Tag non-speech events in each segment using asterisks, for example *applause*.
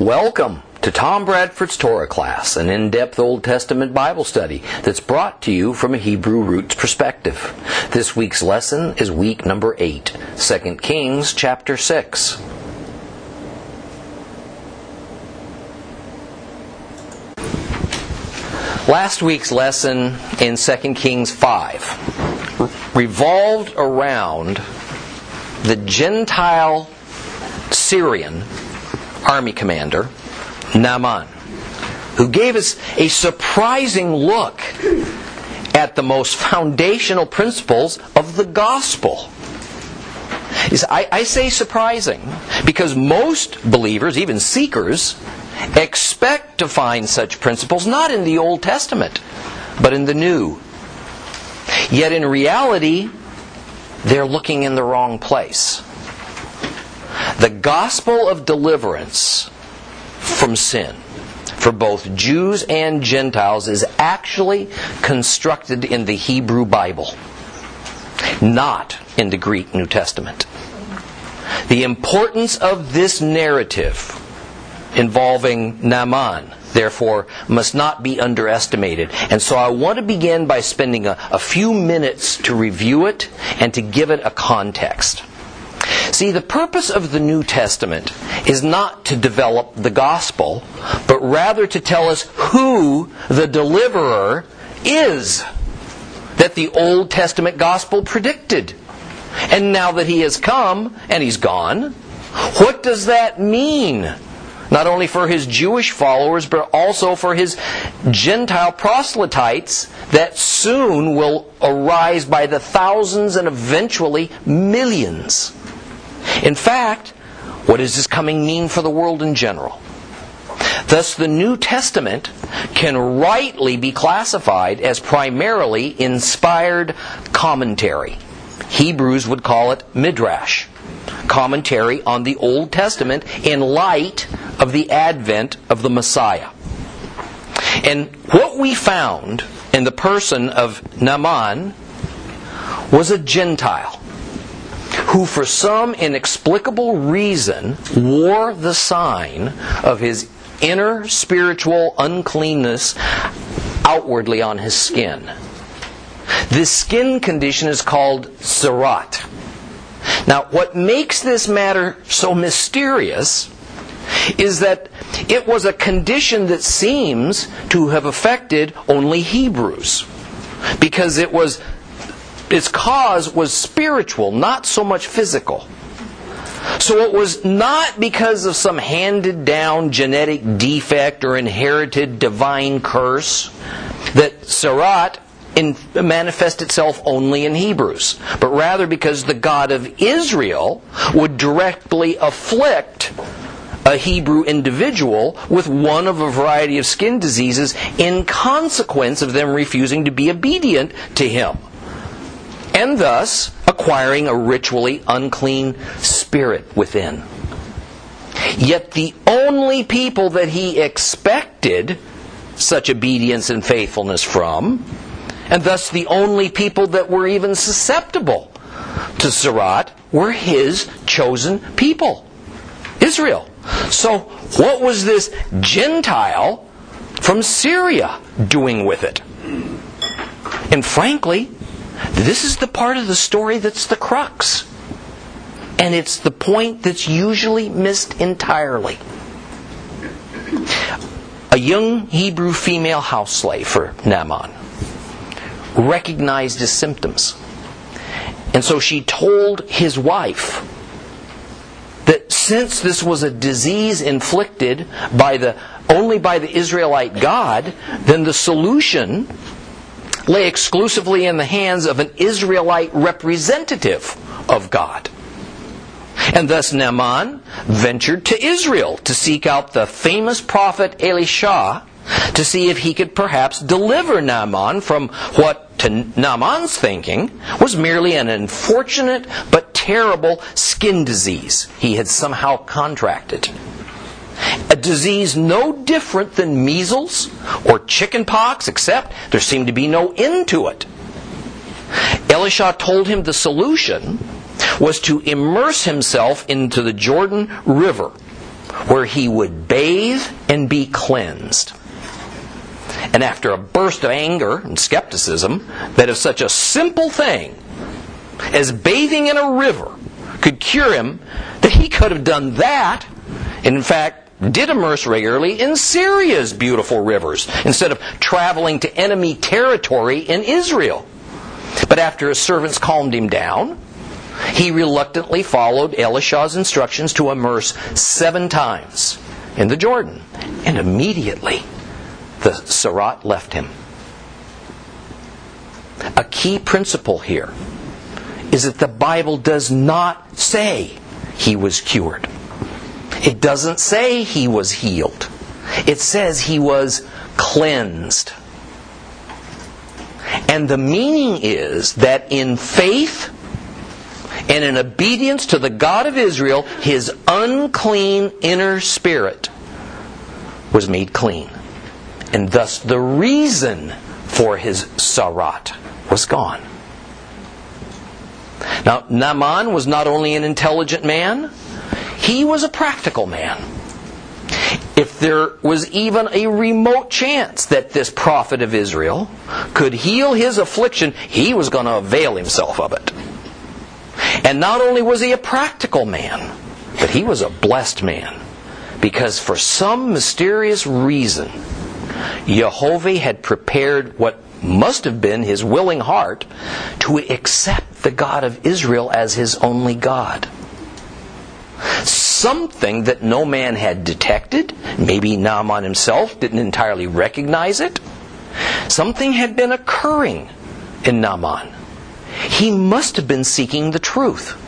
Welcome to Tom Bradford's Torah class, an in-depth Old Testament Bible study that's brought to you from a Hebrew roots perspective. This week's lesson is week number 8, 2 Kings chapter 6. Last week's lesson in 2 Kings 5 revolved around the Gentile Syrian army commander, Naaman, who gave us a surprising look at the most foundational principles of the gospel. I, I say surprising because most believers, even seekers, expect to find such principles not in the Old Testament, but in the New. Yet in reality, they're looking in the wrong place. The gospel of deliverance from sin for both Jews and Gentiles is actually constructed in the Hebrew Bible, not in the Greek New Testament. The importance of this narrative involving Naaman, therefore, must not be underestimated. And so I want to begin by spending a, a few minutes to review it and to give it a context. See, the purpose of the New Testament is not to develop the gospel, but rather to tell us who the deliverer is that the Old Testament gospel predicted. And now that he has come and he's gone, what does that mean? Not only for his Jewish followers, but also for his Gentile proselytes that soon will arise by the thousands and eventually millions. In fact, what does this coming mean for the world in general? Thus, the New Testament can rightly be classified as primarily inspired commentary. Hebrews would call it midrash, commentary on the Old Testament in light of the advent of the Messiah. And what we found in the person of Naaman was a Gentile who for some inexplicable reason wore the sign of his inner spiritual uncleanness outwardly on his skin. This skin condition is called tzara'at. Now, what makes this matter so mysterious is that it was a condition that seems to have affected only Hebrews. Because it was its cause was spiritual, not so much physical. So it was not because of some handed down genetic defect or inherited divine curse that tzara'at in, manifest itself only in Hebrews, but rather because the God of Israel would directly afflict a Hebrew individual with one of a variety of skin diseases in consequence of them refusing to be obedient to him and thus acquiring a ritually unclean spirit within. Yet the only people that he expected such obedience and faithfulness from, and thus the only people that were even susceptible to tzara'at, were his chosen people, Israel. So, what was this Gentile from Syria doing with it? And frankly, this is the part of the story that's the crux. And it's the point that's usually missed entirely. A young Hebrew female house slave for Naaman recognized his symptoms. And so she told his wife that since this was a disease inflicted by the only by the Israelite God, then the solution lay exclusively in the hands of an Israelite representative of God. And thus Naaman ventured to Israel to seek out the famous prophet Elisha to see if he could perhaps deliver Naaman from what, to Naaman's thinking, was merely an unfortunate but terrible skin disease he had somehow contracted a disease no different than measles or chickenpox, except there seemed to be no end to it. Elisha told him the solution was to immerse himself into the Jordan River where he would bathe and be cleansed. And after a burst of anger and skepticism, that if such a simple thing as bathing in a river could cure him, that he could have done that, and in fact, did immerse regularly in Syria's beautiful rivers instead of traveling to enemy territory in Israel. But after his servants calmed him down, he reluctantly followed Elisha's instructions to immerse seven times in the Jordan. And immediately the Tzara'at left him. A key principle here is that the Bible does not say he was cured. It doesn't say he was healed. It says he was cleansed. And the meaning is that in faith and in obedience to the God of Israel, his unclean inner spirit was made clean. And thus the reason for his tzara'at was gone. Now, Naaman was not only an intelligent man, he was a practical man. If there was even a remote chance that this prophet of Israel could heal his affliction, he was going to avail himself of it. And not only was he a practical man, but he was a blessed man. Because for some mysterious reason, Jehovah had prepared what must have been his willing heart to accept the God of Israel as his only God something that no man had detected. Maybe Naaman himself didn't entirely recognize it. Something had been occurring in Naaman. He must have been seeking the truth.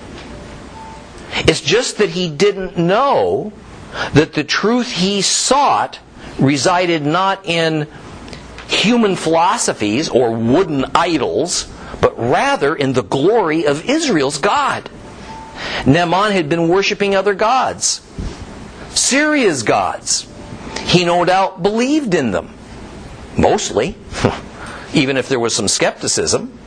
It's just that he didn't know that the truth he sought resided not in human philosophies or wooden idols, but rather in the glory of Israel's God. Naaman had been worshiping other gods, Syria's gods. He no doubt believed in them, mostly, *laughs* even if there was some skepticism.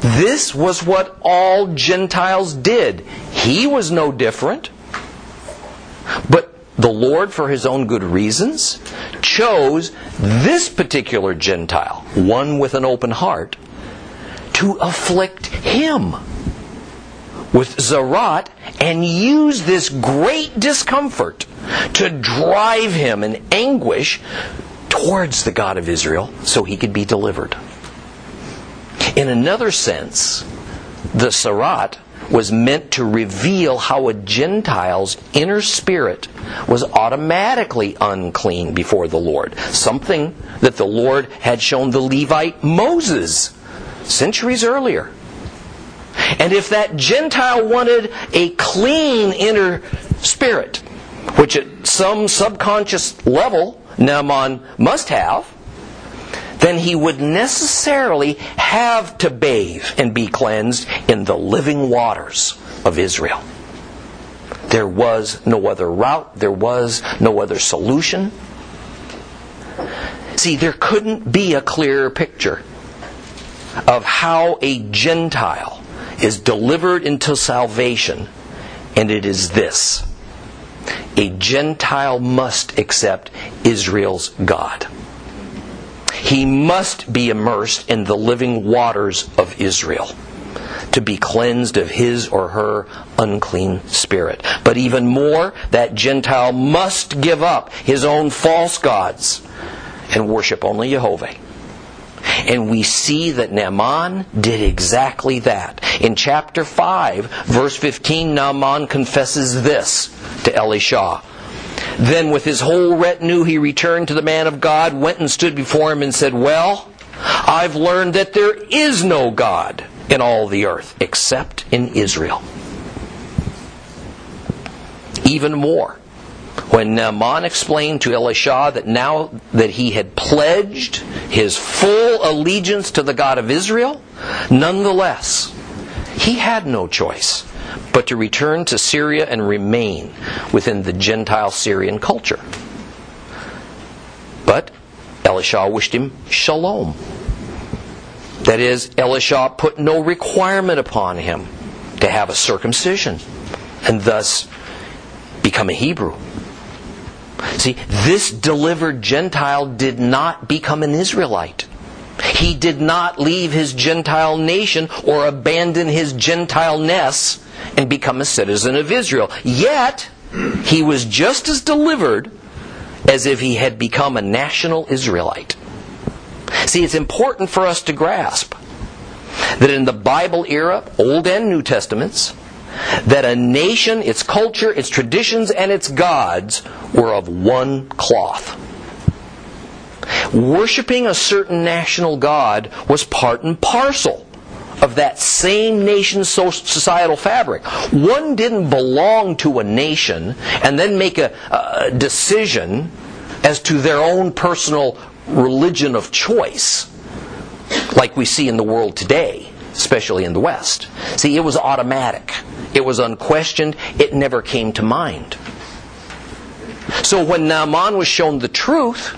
This was what all Gentiles did. He was no different. But the Lord, for his own good reasons, chose this particular Gentile, one with an open heart, to afflict him with Tzara'at and use this great discomfort to drive him in anguish towards the God of Israel so he could be delivered. In another sense, the Tzara'at was meant to reveal how a Gentile's inner spirit was automatically unclean before the Lord. Something that the Lord had shown the Levite Moses centuries earlier. And if that Gentile wanted a clean inner spirit, which at some subconscious level Naaman must have, then he would necessarily have to bathe and be cleansed in the living waters of Israel. There was no other route, there was no other solution. See, there couldn't be a clearer picture of how a Gentile is delivered into salvation, and it is this a Gentile must accept Israel's God. He must be immersed in the living waters of Israel to be cleansed of his or her unclean spirit. But even more, that Gentile must give up his own false gods and worship only Jehovah. And we see that Naaman did exactly that. In chapter 5, verse 15, Naaman confesses this to Elisha. Then with his whole retinue he returned to the man of God, went and stood before him and said, Well, I've learned that there is no God in all the earth except in Israel. Even more, when Naaman explained to Elisha that now that he had pledged his full allegiance to the God of Israel, nonetheless, he had no choice but to return to Syria and remain within the Gentile Syrian culture. But Elisha wished him shalom. That is, Elisha put no requirement upon him to have a circumcision and thus become a Hebrew. See, this delivered Gentile did not become an Israelite. He did not leave his Gentile nation or abandon his Gentile ness and become a citizen of Israel. Yet, he was just as delivered as if he had become a national Israelite. See, it's important for us to grasp that in the Bible era, Old and New Testaments, that a nation, its culture, its traditions, and its gods were of one cloth. Worshipping a certain national god was part and parcel of that same nation's societal fabric. One didn't belong to a nation and then make a, a decision as to their own personal religion of choice, like we see in the world today, especially in the West. See, it was automatic, it was unquestioned, it never came to mind. So when Naaman was shown the truth,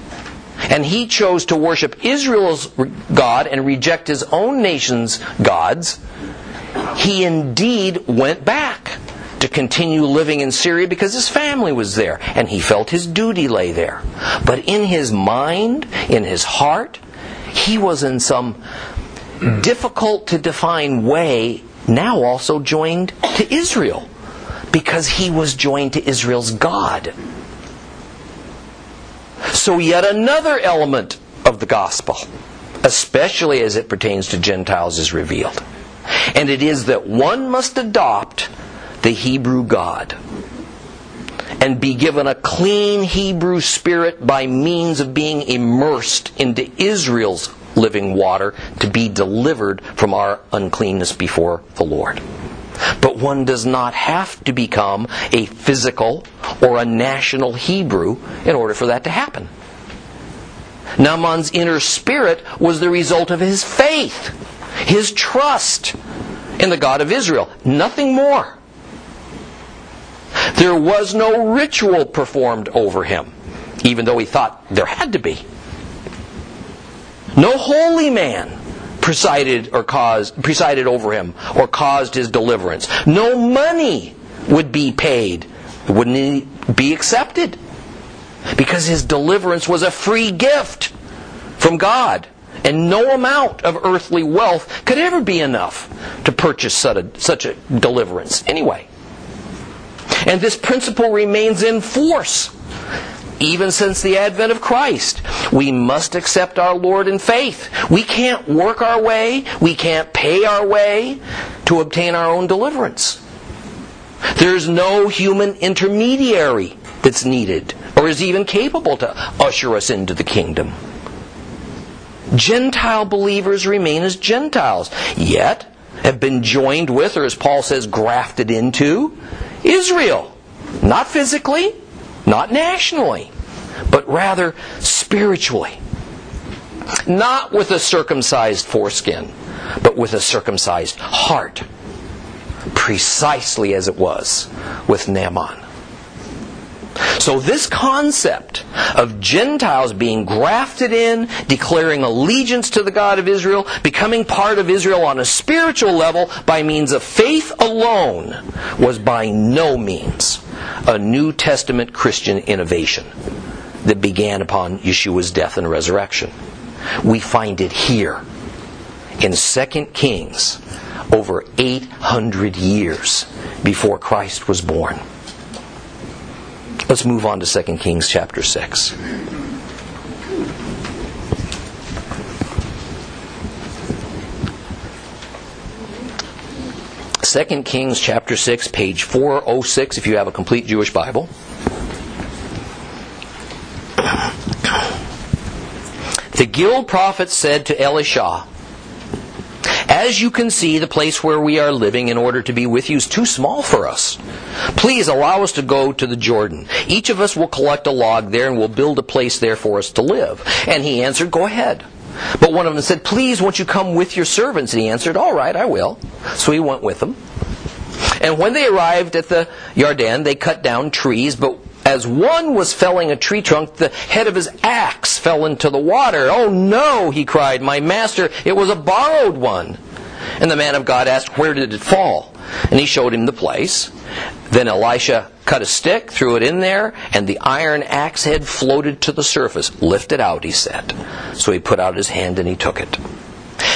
and he chose to worship Israel's God and reject his own nation's gods, he indeed went back to continue living in Syria because his family was there and he felt his duty lay there. But in his mind, in his heart, he was in some difficult to define way now also joined to Israel because he was joined to Israel's God. So, yet another element of the gospel, especially as it pertains to Gentiles, is revealed. And it is that one must adopt the Hebrew God and be given a clean Hebrew spirit by means of being immersed into Israel's living water to be delivered from our uncleanness before the Lord. But one does not have to become a physical or a national Hebrew in order for that to happen. Naaman's inner spirit was the result of his faith, his trust in the God of Israel. Nothing more. There was no ritual performed over him, even though he thought there had to be. No holy man presided or caused presided over him or caused his deliverance. No money would be paid. Wouldn't be accepted? Because his deliverance was a free gift from God. And no amount of earthly wealth could ever be enough to purchase such a, such a deliverance anyway. And this principle remains in force even since the advent of Christ. We must accept our Lord in faith. We can't work our way, we can't pay our way to obtain our own deliverance. There's no human intermediary that's needed or is even capable to usher us into the kingdom. Gentile believers remain as Gentiles, yet have been joined with, or as Paul says, grafted into Israel. Not physically, not nationally, but rather spiritually. Not with a circumcised foreskin, but with a circumcised heart. Precisely as it was with Naaman. So, this concept of Gentiles being grafted in, declaring allegiance to the God of Israel, becoming part of Israel on a spiritual level by means of faith alone, was by no means a New Testament Christian innovation that began upon Yeshua's death and resurrection. We find it here in 2 Kings over 800 years before Christ was born. Let's move on to 2 Kings chapter 6. Second Kings chapter 6, page 406, if you have a complete Jewish Bible. The guild prophet said to Elisha, as you can see, the place where we are living in order to be with you is too small for us. Please allow us to go to the Jordan. Each of us will collect a log there and will build a place there for us to live. And he answered, Go ahead. But one of them said, Please, won't you come with your servants? And he answered, All right, I will. So he went with them. And when they arrived at the Yarden, they cut down trees, but as one was felling a tree trunk, the head of his axe fell into the water. Oh no, he cried, my master, it was a borrowed one. And the man of God asked, Where did it fall? And he showed him the place. Then Elisha cut a stick, threw it in there, and the iron axe head floated to the surface. Lift it out, he said. So he put out his hand and he took it.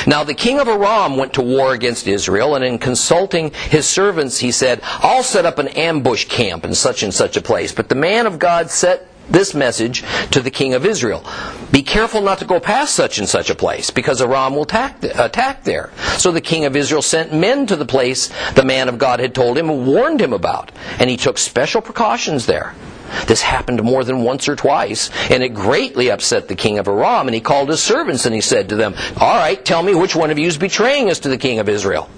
Now the king of Aram went to war against Israel, and in consulting his servants, he said, I'll set up an ambush camp in such and such a place. But the man of God set this message to the king of Israel. Be careful not to go past such and such a place, because Aram will attack, attack there. So the king of Israel sent men to the place the man of God had told him and warned him about, and he took special precautions there. This happened more than once or twice, and it greatly upset the king of Aram, and he called his servants and he said to them, All right, tell me which one of you is betraying us to the king of Israel.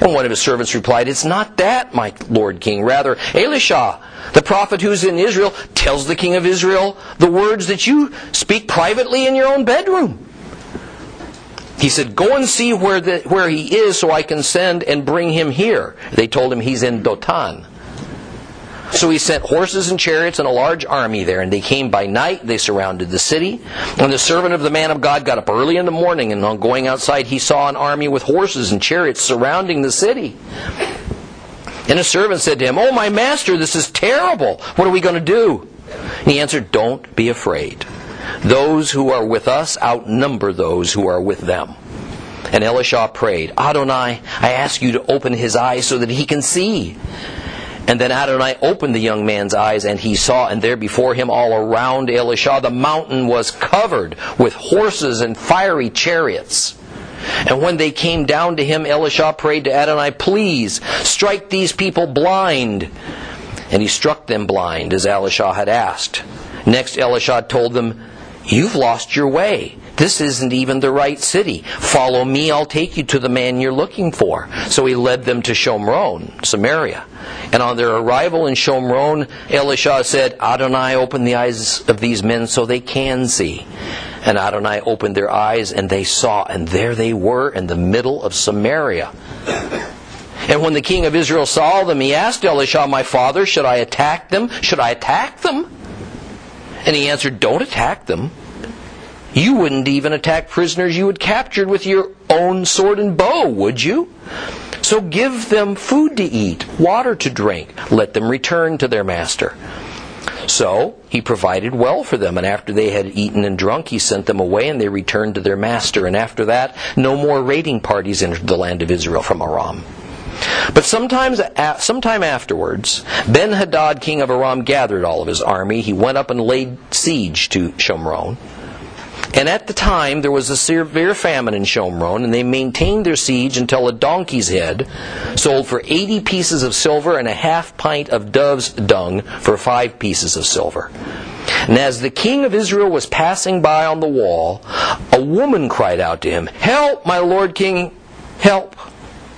And one of his servants replied, It's not that, my lord king. Rather, Elisha, the prophet who's in Israel, tells the king of Israel the words that you speak privately in your own bedroom. He said, Go and see where, the, where he is so I can send and bring him here. They told him he's in Dotan. So he sent horses and chariots and a large army there, and they came by night. They surrounded the city. And the servant of the man of God got up early in the morning, and on going outside, he saw an army with horses and chariots surrounding the city. And his servant said to him, Oh, my master, this is terrible. What are we going to do? And he answered, Don't be afraid. Those who are with us outnumber those who are with them. And Elisha prayed, Adonai, I ask you to open his eyes so that he can see. And then Adonai opened the young man's eyes, and he saw, and there before him, all around Elisha, the mountain was covered with horses and fiery chariots. And when they came down to him, Elisha prayed to Adonai, Please strike these people blind. And he struck them blind, as Elisha had asked. Next, Elisha told them, You've lost your way. This isn't even the right city. Follow me, I'll take you to the man you're looking for. So he led them to Shomron, Samaria. And on their arrival in Shomron, Elisha said, Adonai, open the eyes of these men so they can see. And Adonai opened their eyes, and they saw, and there they were in the middle of Samaria. And when the king of Israel saw them, he asked Elisha, My father, should I attack them? Should I attack them? And he answered, Don't attack them. You wouldn't even attack prisoners you had captured with your own sword and bow, would you? So give them food to eat, water to drink. Let them return to their master. So he provided well for them, and after they had eaten and drunk, he sent them away, and they returned to their master. And after that, no more raiding parties entered the land of Israel from Aram. But sometimes, sometime afterwards, Ben Hadad, king of Aram, gathered all of his army. He went up and laid siege to Shomron. And at the time, there was a severe famine in Shomron, and they maintained their siege until a donkey's head sold for 80 pieces of silver and a half pint of dove's dung for five pieces of silver. And as the king of Israel was passing by on the wall, a woman cried out to him, Help, my lord king, help.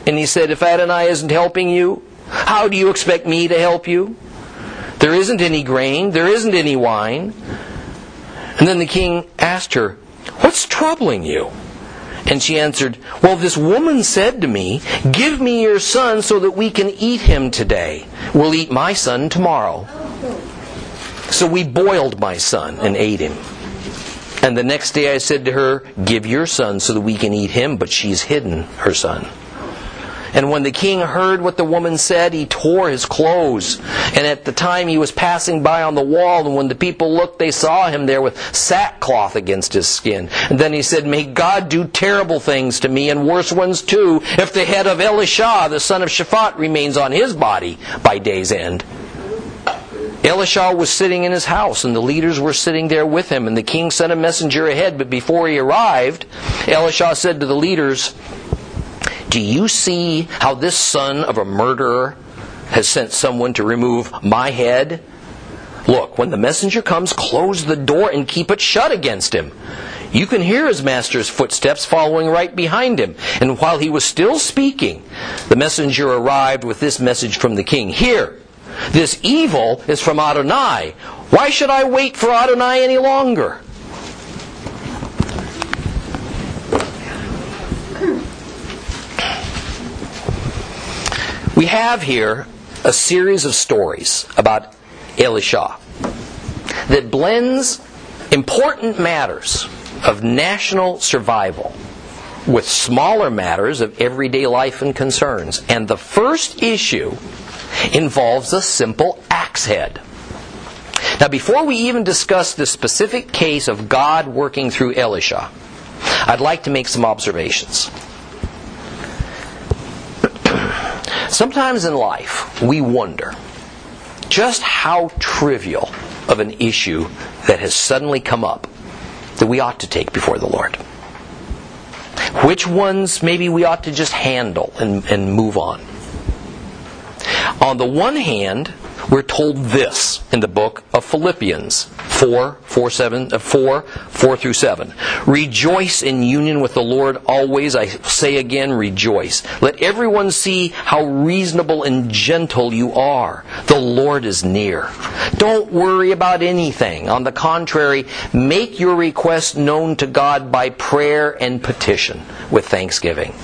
And he said, If Adonai isn't helping you, how do you expect me to help you? There isn't any grain, there isn't any wine. And then the king asked her, What's troubling you? And she answered, Well, this woman said to me, Give me your son so that we can eat him today. We'll eat my son tomorrow. So we boiled my son and ate him. And the next day I said to her, Give your son so that we can eat him, but she's hidden her son. And when the king heard what the woman said, he tore his clothes. And at the time he was passing by on the wall, and when the people looked, they saw him there with sackcloth against his skin. And then he said, May God do terrible things to me, and worse ones too, if the head of Elisha, the son of Shaphat, remains on his body by day's end. Elisha was sitting in his house, and the leaders were sitting there with him. And the king sent a messenger ahead, but before he arrived, Elisha said to the leaders, do you see how this son of a murderer has sent someone to remove my head? Look, when the messenger comes, close the door and keep it shut against him. You can hear his master's footsteps following right behind him. And while he was still speaking, the messenger arrived with this message from the king Here, this evil is from Adonai. Why should I wait for Adonai any longer? We have here a series of stories about Elisha that blends important matters of national survival with smaller matters of everyday life and concerns. And the first issue involves a simple axe head. Now, before we even discuss the specific case of God working through Elisha, I'd like to make some observations. Sometimes in life, we wonder just how trivial of an issue that has suddenly come up that we ought to take before the Lord. Which ones maybe we ought to just handle and, and move on. On the one hand, we're told this in the book of Philippians 4, 4, 7, uh, 4, 4 through 7. Rejoice in union with the Lord always. I say again, rejoice. Let everyone see how reasonable and gentle you are. The Lord is near. Don't worry about anything. On the contrary, make your requests known to God by prayer and petition with thanksgiving.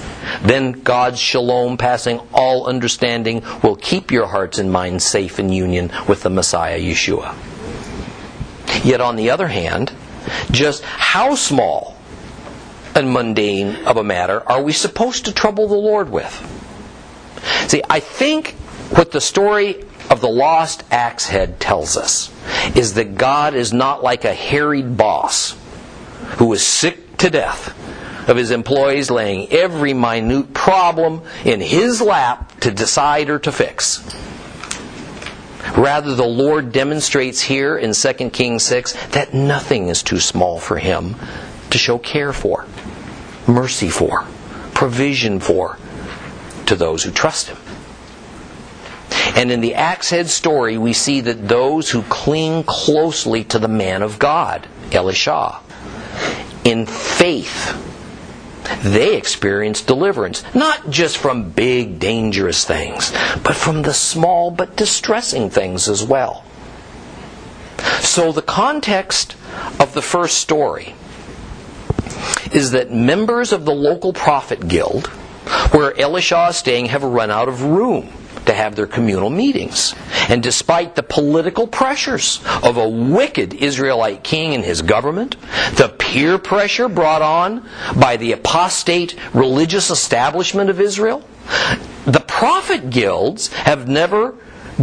Then God's shalom, passing all understanding, will keep your hearts and minds safe in union with the Messiah Yeshua. Yet on the other hand, just how small and mundane of a matter are we supposed to trouble the Lord with? See, I think what the story of the lost axe head tells us is that God is not like a harried boss who is sick to death of his employees laying every minute problem in his lap to decide or to fix. Rather, the Lord demonstrates here in 2 Kings 6 that nothing is too small for him to show care for, mercy for, provision for to those who trust him. And in the axe head story, we see that those who cling closely to the man of God, Elisha, in faith, they experience deliverance, not just from big, dangerous things, but from the small but distressing things as well. So, the context of the first story is that members of the local prophet guild, where Elisha is staying, have run out of room to have their communal meetings. And despite the political pressures of a wicked Israelite king and his government, the peer pressure brought on by the apostate religious establishment of Israel, the prophet guilds have never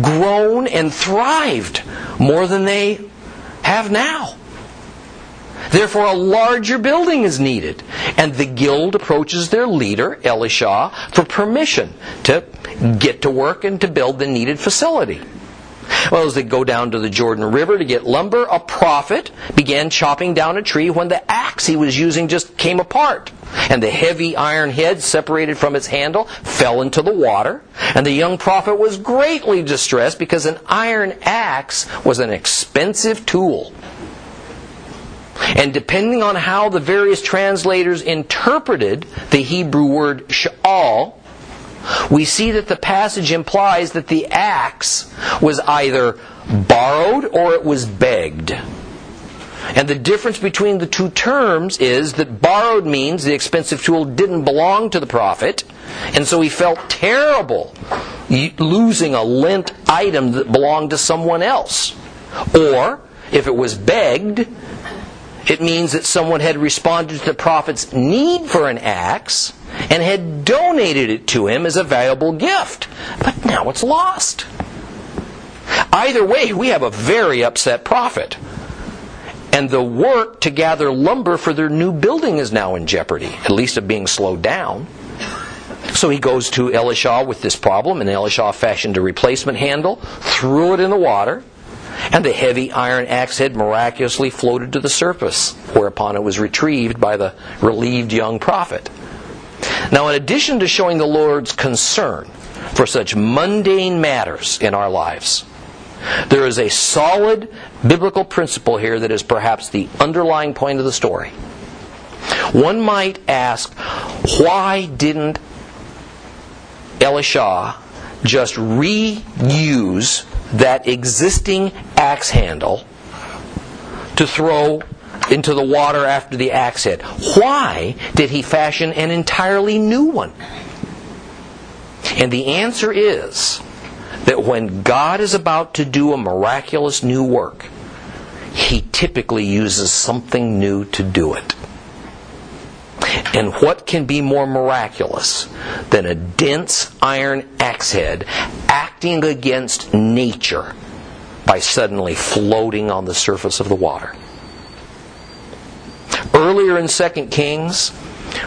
grown and thrived more than they have now. Therefore, a larger building is needed. And the guild approaches their leader, Elisha, for permission to get to work and to build the needed facility. Well, as they go down to the Jordan River to get lumber, a prophet began chopping down a tree when the axe he was using just came apart. And the heavy iron head, separated from its handle, fell into the water. And the young prophet was greatly distressed because an iron axe was an expensive tool. And depending on how the various translators interpreted the Hebrew word sha'al, we see that the passage implies that the axe was either borrowed or it was begged. And the difference between the two terms is that borrowed means the expensive tool didn't belong to the prophet, and so he felt terrible losing a lent item that belonged to someone else. Or, if it was begged, it means that someone had responded to the prophet's need for an axe and had donated it to him as a valuable gift. But now it's lost. Either way, we have a very upset prophet. And the work to gather lumber for their new building is now in jeopardy, at least of being slowed down. So he goes to Elisha with this problem, and Elisha fashioned a replacement handle, threw it in the water, and the heavy iron axe head miraculously floated to the surface, whereupon it was retrieved by the relieved young prophet. Now, in addition to showing the Lord's concern for such mundane matters in our lives, there is a solid biblical principle here that is perhaps the underlying point of the story. One might ask, why didn't Elisha just reuse that existing axe handle to throw into the water after the axe head. Why did he fashion an entirely new one? And the answer is that when God is about to do a miraculous new work, he typically uses something new to do it. And what can be more miraculous than a dense iron axe head acting against nature by suddenly floating on the surface of the water. Earlier in 2 Kings,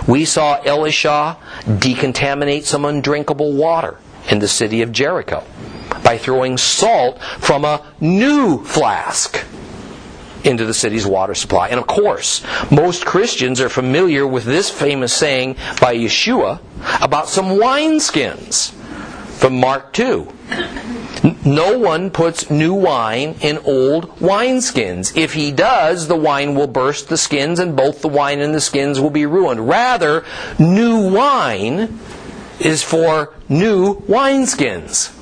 we saw Elisha decontaminate some undrinkable water in the city of Jericho by throwing salt from a new flask into the city's water supply. And of course, most Christians are familiar with this famous saying by Yeshua about some wineskins from Mark 2. No one puts new wine in old wineskins. If he does, the wine will burst the skins and both the wine and the skins will be ruined. Rather, new wine is for new wineskins.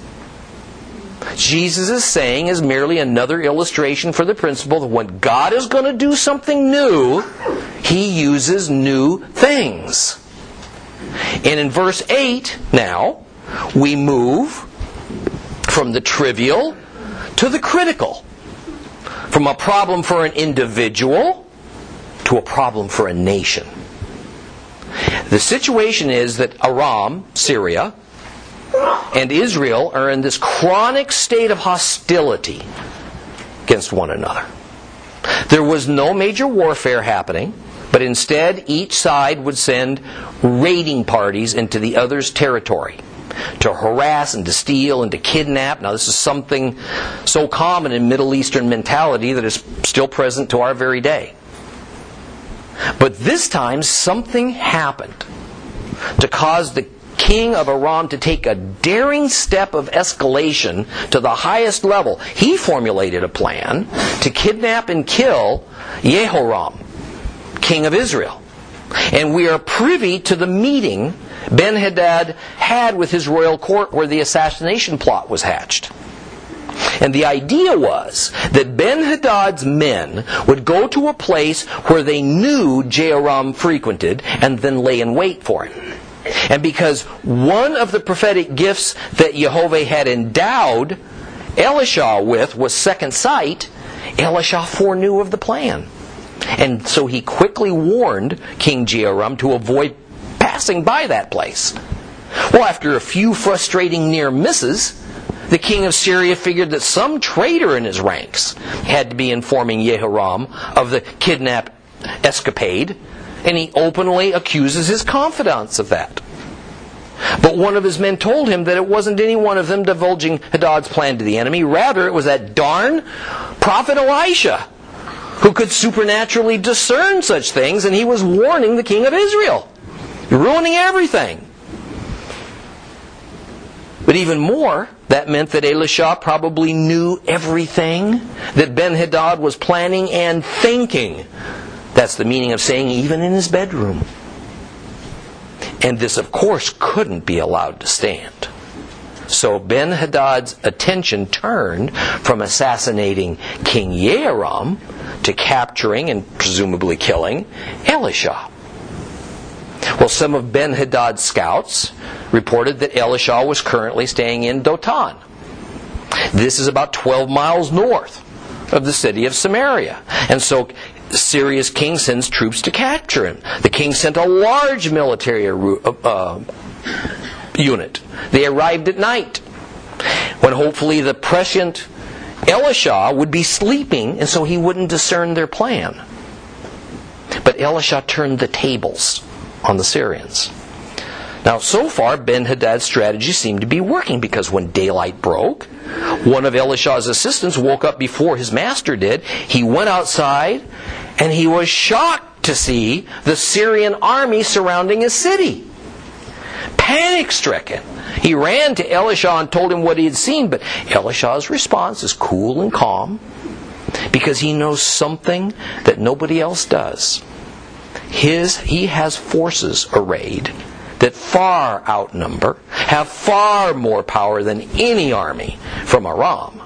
Jesus is saying is merely another illustration for the principle that when God is going to do something new, he uses new things. And in verse 8 now, we move from the trivial to the critical. From a problem for an individual to a problem for a nation. The situation is that Aram, Syria, and Israel are in this chronic state of hostility against one another. There was no major warfare happening, but instead each side would send raiding parties into the other's territory to harass and to steal and to kidnap. Now, this is something so common in Middle Eastern mentality that is still present to our very day. But this time, something happened to cause the king of Aram to take a daring step of escalation to the highest level. He formulated a plan to kidnap and kill Jehoram, king of Israel. And we are privy to the meeting Ben Hadad had with his royal court where the assassination plot was hatched. And the idea was that Ben Hadad's men would go to a place where they knew Jehoram frequented and then lay in wait for him. And because one of the prophetic gifts that Jehovah had endowed Elisha with was second sight, Elisha foreknew of the plan. And so he quickly warned King Jehoram to avoid passing by that place. Well, after a few frustrating near misses, the king of Syria figured that some traitor in his ranks had to be informing Jehoram of the kidnap escapade, and he openly accuses his confidants of that. But one of his men told him that it wasn't any one of them divulging Hadad's plan to the enemy. Rather, it was that darn prophet Elisha who could supernaturally discern such things, and he was warning the king of Israel. You're ruining everything. But even more, that meant that Elisha probably knew everything that Ben Hadad was planning and thinking. That's the meaning of saying even in his bedroom. And this, of course, couldn't be allowed to stand. So Ben Hadad's attention turned from assassinating King Jehoram to capturing and presumably killing Elisha. Well, some of Ben Hadad's scouts reported that Elisha was currently staying in Dotan. This is about 12 miles north of the city of Samaria. And so Syria's king sends troops to capture him. The king sent a large military uh, uh, unit. They arrived at night when hopefully the prescient Elisha would be sleeping and so he wouldn't discern their plan. But Elisha turned the tables on the Syrians. Now, so far, Ben Hadad's strategy seemed to be working because when daylight broke, one of Elisha's assistants woke up before his master did. He went outside and he was shocked to see the Syrian army surrounding his city. Panic stricken, he ran to Elisha and told him what he had seen, but Elisha's response is cool and calm because he knows something that nobody else does. His, he has forces arrayed that far outnumber, have far more power than any army from Aram.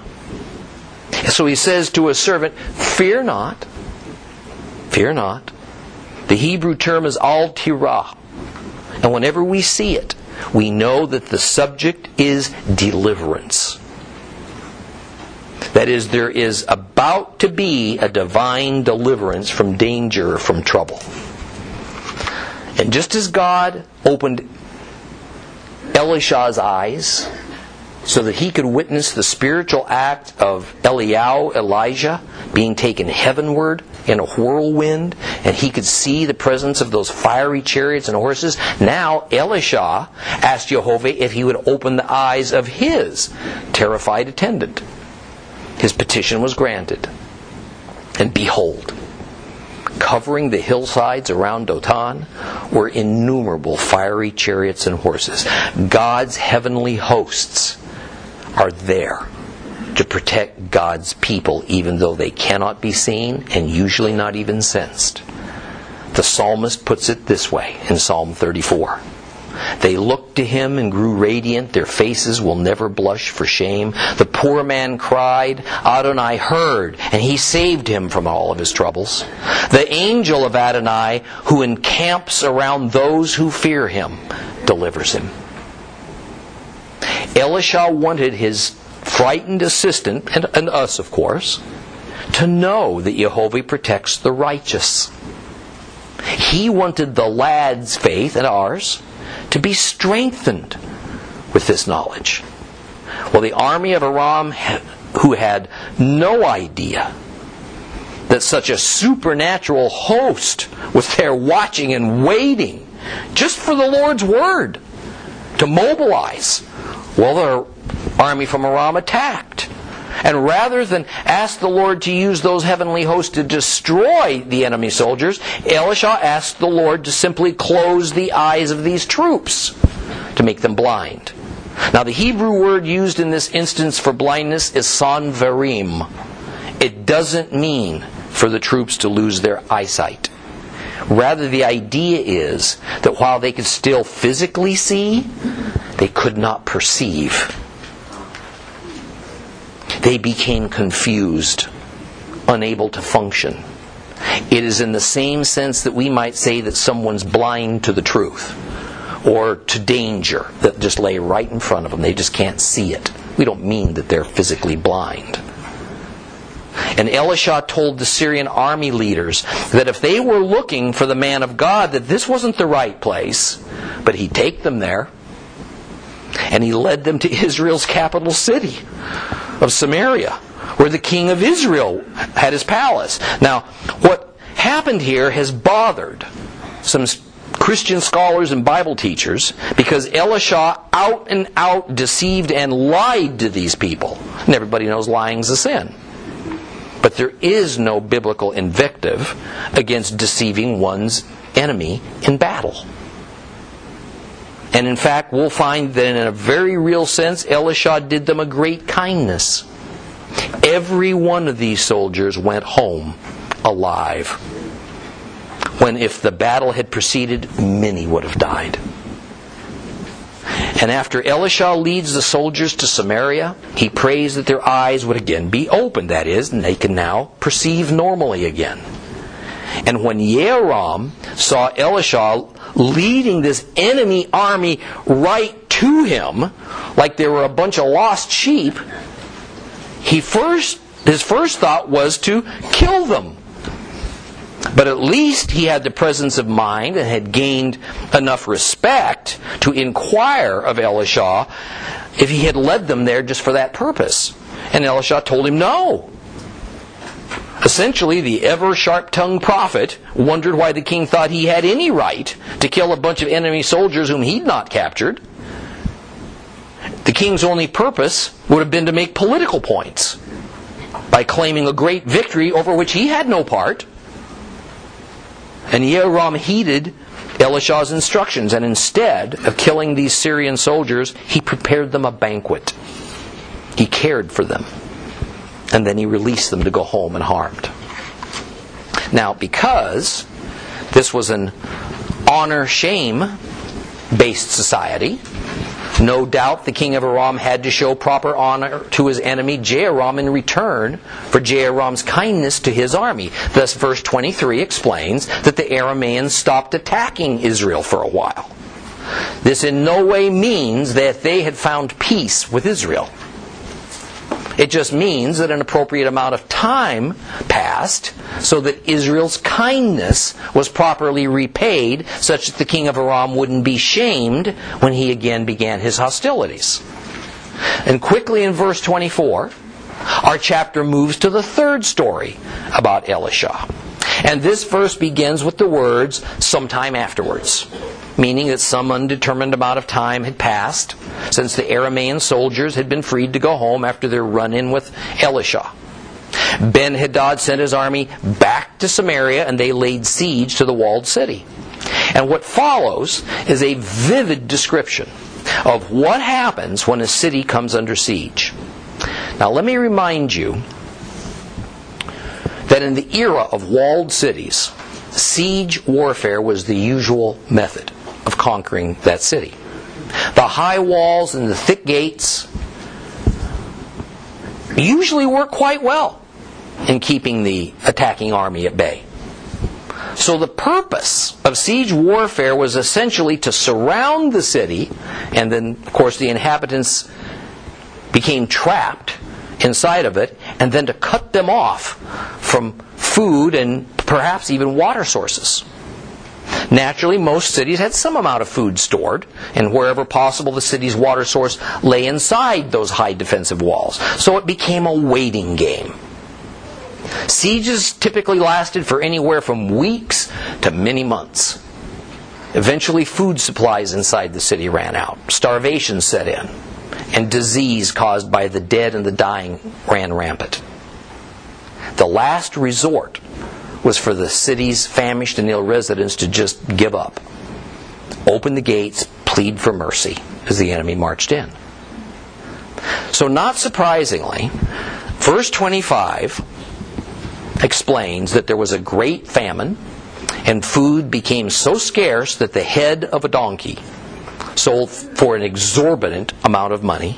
So he says to his servant, Fear not, fear not. The Hebrew term is al tirah. And whenever we see it, we know that the subject is deliverance. That is, there is about to be a divine deliverance from danger, from trouble. And just as God opened Elisha's eyes so that he could witness the spiritual act of Eliyahu, Elijah, being taken heavenward in a whirlwind, and he could see the presence of those fiery chariots and horses. Now Elisha asked Jehovah if he would open the eyes of his terrified attendant. His petition was granted. And behold, covering the hillsides around Dothan were innumerable fiery chariots and horses. God's heavenly hosts are there to protect God's people, even though they cannot be seen and usually not even sensed. The psalmist puts it this way in Psalm 34. They looked to him and grew radiant. Their faces will never blush for shame. The poor man cried. Adonai heard, and he saved him from all of his troubles. The angel of Adonai, who encamps around those who fear him, delivers him. Elisha wanted his frightened assistant, and, and us, of course, to know that Jehovah protects the righteous. He wanted the lad's faith and ours to be strengthened with this knowledge. Well, the army of Aram, who had no idea that such a supernatural host was there watching and waiting just for the Lord's word to mobilize, well, the army from Aram attacked. And rather than ask the Lord to use those heavenly hosts to destroy the enemy soldiers, Elisha asked the Lord to simply close the eyes of these troops to make them blind. Now, the Hebrew word used in this instance for blindness is sanvarim. It doesn't mean for the troops to lose their eyesight. Rather, the idea is that while they could still physically see, they could not perceive. They became confused, unable to function. It is in the same sense that we might say that someone's blind to the truth or to danger that just lay right in front of them. They just can't see it. We don't mean that they're physically blind. And Elisha told the Syrian army leaders that if they were looking for the man of God, that this wasn't the right place, but he'd take them there. And he led them to *laughs* Israel's capital city of Samaria, where the king of Israel had his palace. Now, what happened here has bothered some Christian scholars and Bible teachers because Elisha out and out deceived and lied to these people. And everybody knows lying's a sin. But there is no biblical invective against deceiving one's enemy in battle. And in fact, we'll find that in a very real sense, Elisha did them a great kindness. Every one of these soldiers went home alive. When if the battle had proceeded, many would have died. And after Elisha leads the soldiers to Samaria, he prays that their eyes would again be opened, that is, and they can now perceive normally again. And when Yehoram saw Elisha leading this enemy army right to him, like they were a bunch of lost sheep, he first his first thought was to kill them. But at least he had the presence of mind and had gained enough respect to inquire of Elisha if he had led them there just for that purpose. And Elisha told him no. Essentially, the ever sharp tongued prophet wondered why the king thought he had any right to kill a bunch of enemy soldiers whom he'd not captured. The king's only purpose would have been to make political points by claiming a great victory over which he had no part. And Yehoram heeded Elisha's instructions, and instead of killing these Syrian soldiers, he prepared them a banquet. He cared for them and then he released them to go home unharmed. Now, because this was an honor shame based society, no doubt the king of Aram had to show proper honor to his enemy Jehoram in return for Jehoram's kindness to his army. Thus, verse 23 explains that the Arameans stopped attacking Israel for a while. This in no way means that they had found peace with Israel. It just means that an appropriate amount of time passed so that Israel's kindness was properly repaid, such that the king of Aram wouldn't be shamed when he again began his hostilities. And quickly in verse 24, our chapter moves to the third story about Elisha. And this verse begins with the words, sometime afterwards, meaning that some undetermined amount of time had passed since the Aramean soldiers had been freed to go home after their run in with Elisha. Ben Hadad sent his army back to Samaria and they laid siege to the walled city. And what follows is a vivid description of what happens when a city comes under siege. Now, let me remind you that in the era of walled cities, siege warfare was the usual method of conquering that city. The high walls and the thick gates usually work quite well in keeping the attacking army at bay. So the purpose of siege warfare was essentially to surround the city, and then, of course, the inhabitants became trapped inside of it, and then to cut them off from food and perhaps even water sources. Naturally, most cities had some amount of food stored, and wherever possible, the city's water source lay inside those high defensive walls. So it became a waiting game. Sieges typically lasted for anywhere from weeks to many months. Eventually, food supplies inside the city ran out. Starvation set in. And disease caused by the dead and the dying ran rampant. The last resort was for the city's famished and ill residents to just give up. Open the gates, plead for mercy as the enemy marched in. So, not surprisingly, verse 25 explains that there was a great famine, and food became so scarce that the head of a donkey sold for an exorbitant amount of money,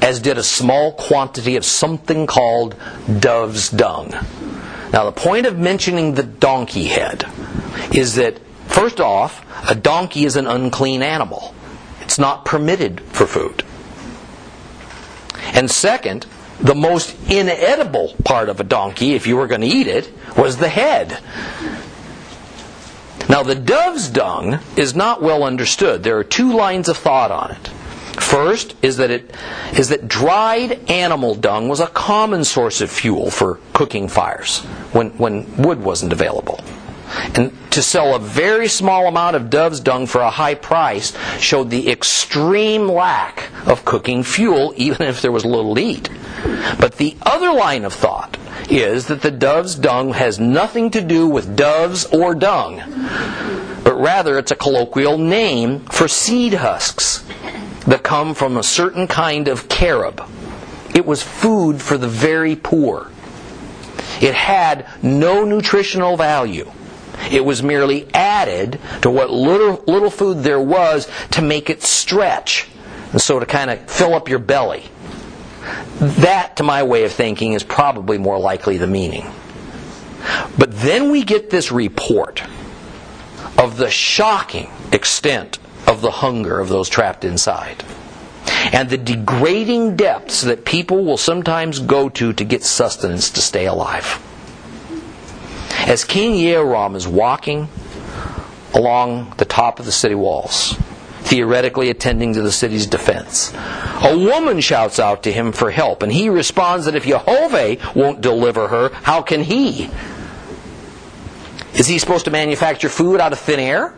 as did a small quantity of something called dove's dung. Now, the point of mentioning the donkey head is that, first off, a donkey is an unclean animal. It's not permitted for food. And second, the most inedible part of a donkey, if you were going to eat it, was the head. Now, the dove's dung is not well understood. There are two lines of thought on it. First is that it is that dried animal dung was a common source of fuel for cooking fires when, when wood wasn't available. And to sell a very small amount of dove's dung for a high price showed the extreme lack of cooking fuel, *laughs* even if there was little to eat. But the other line of thought is that the dove's dung has nothing to do with doves or dung, but rather it's a colloquial name for seed husks that come from a certain kind of carob. It was food for the very poor. It had no nutritional value. It was merely added to what little, little food there was to make it stretch, and so to kind of fill up your belly. That, to my way of thinking, is probably more likely the meaning. But then we get this report of the shocking extent of the hunger of those trapped inside and the degrading depths that people will sometimes go to to get sustenance to stay alive. As King Yehoram is walking along the top of the city walls, theoretically attending to the city's defense, a woman shouts out to him for help, and he responds that if Jehovah won't deliver her, how can he? Is he supposed to manufacture food out of thin air?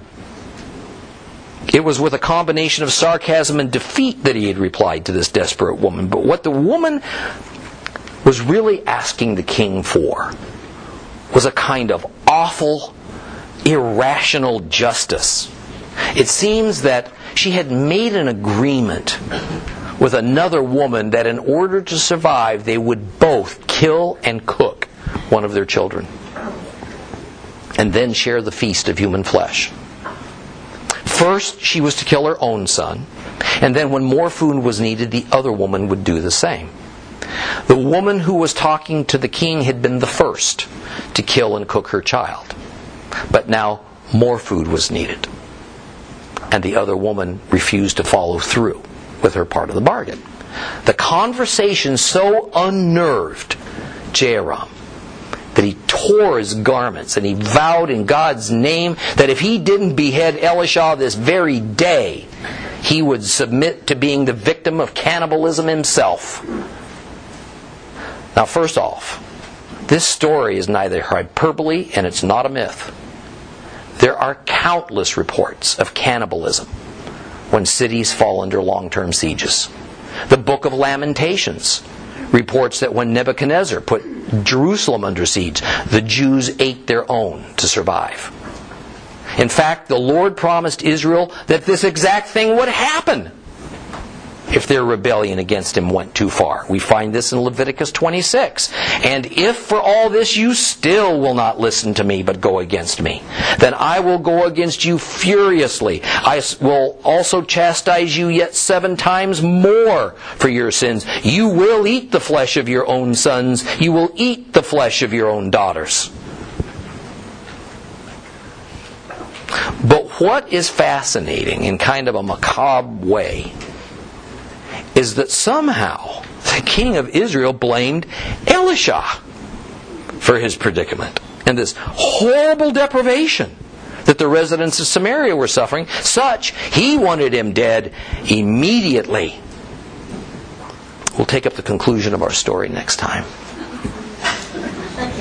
It was with a combination of sarcasm and defeat that he had replied to this desperate woman. But what the woman was really asking the king for was a kind of awful, irrational justice. It seems that she had made an agreement with another woman that in order to survive, they would both kill and cook one of their children and then share the feast of human flesh. First, she was to kill her own son, and then when more food was needed, the other woman would do the same. The woman who was talking to the king had been the first to kill and cook her child. But now more food was needed. And the other woman refused to follow through with her part of the bargain. The conversation so unnerved Jehoram that he tore his garments and he vowed in God's name that if he didn't behead Elisha this very day, he would submit to being the victim of cannibalism himself. Now, first off, this story is neither hyperbole and it's not a myth. There are countless reports of cannibalism when cities fall under long term sieges. The Book of Lamentations reports that when Nebuchadnezzar put Jerusalem under siege, the Jews ate their own to survive. In fact, the Lord promised Israel that this exact thing would happen if their rebellion against him went too far. We find this in Leviticus 26. And if for all this you still will not listen to me but go against me, then I will go against you furiously. I will also chastise you yet seven times more for your sins. You will eat the flesh of your own sons. You will eat the flesh of your own daughters. But what is fascinating in kind of a macabre way is that somehow the king of Israel blamed Elisha for his predicament and this horrible deprivation that the residents of Samaria were suffering. Such, he wanted him dead immediately. We'll take up the conclusion of our story next time.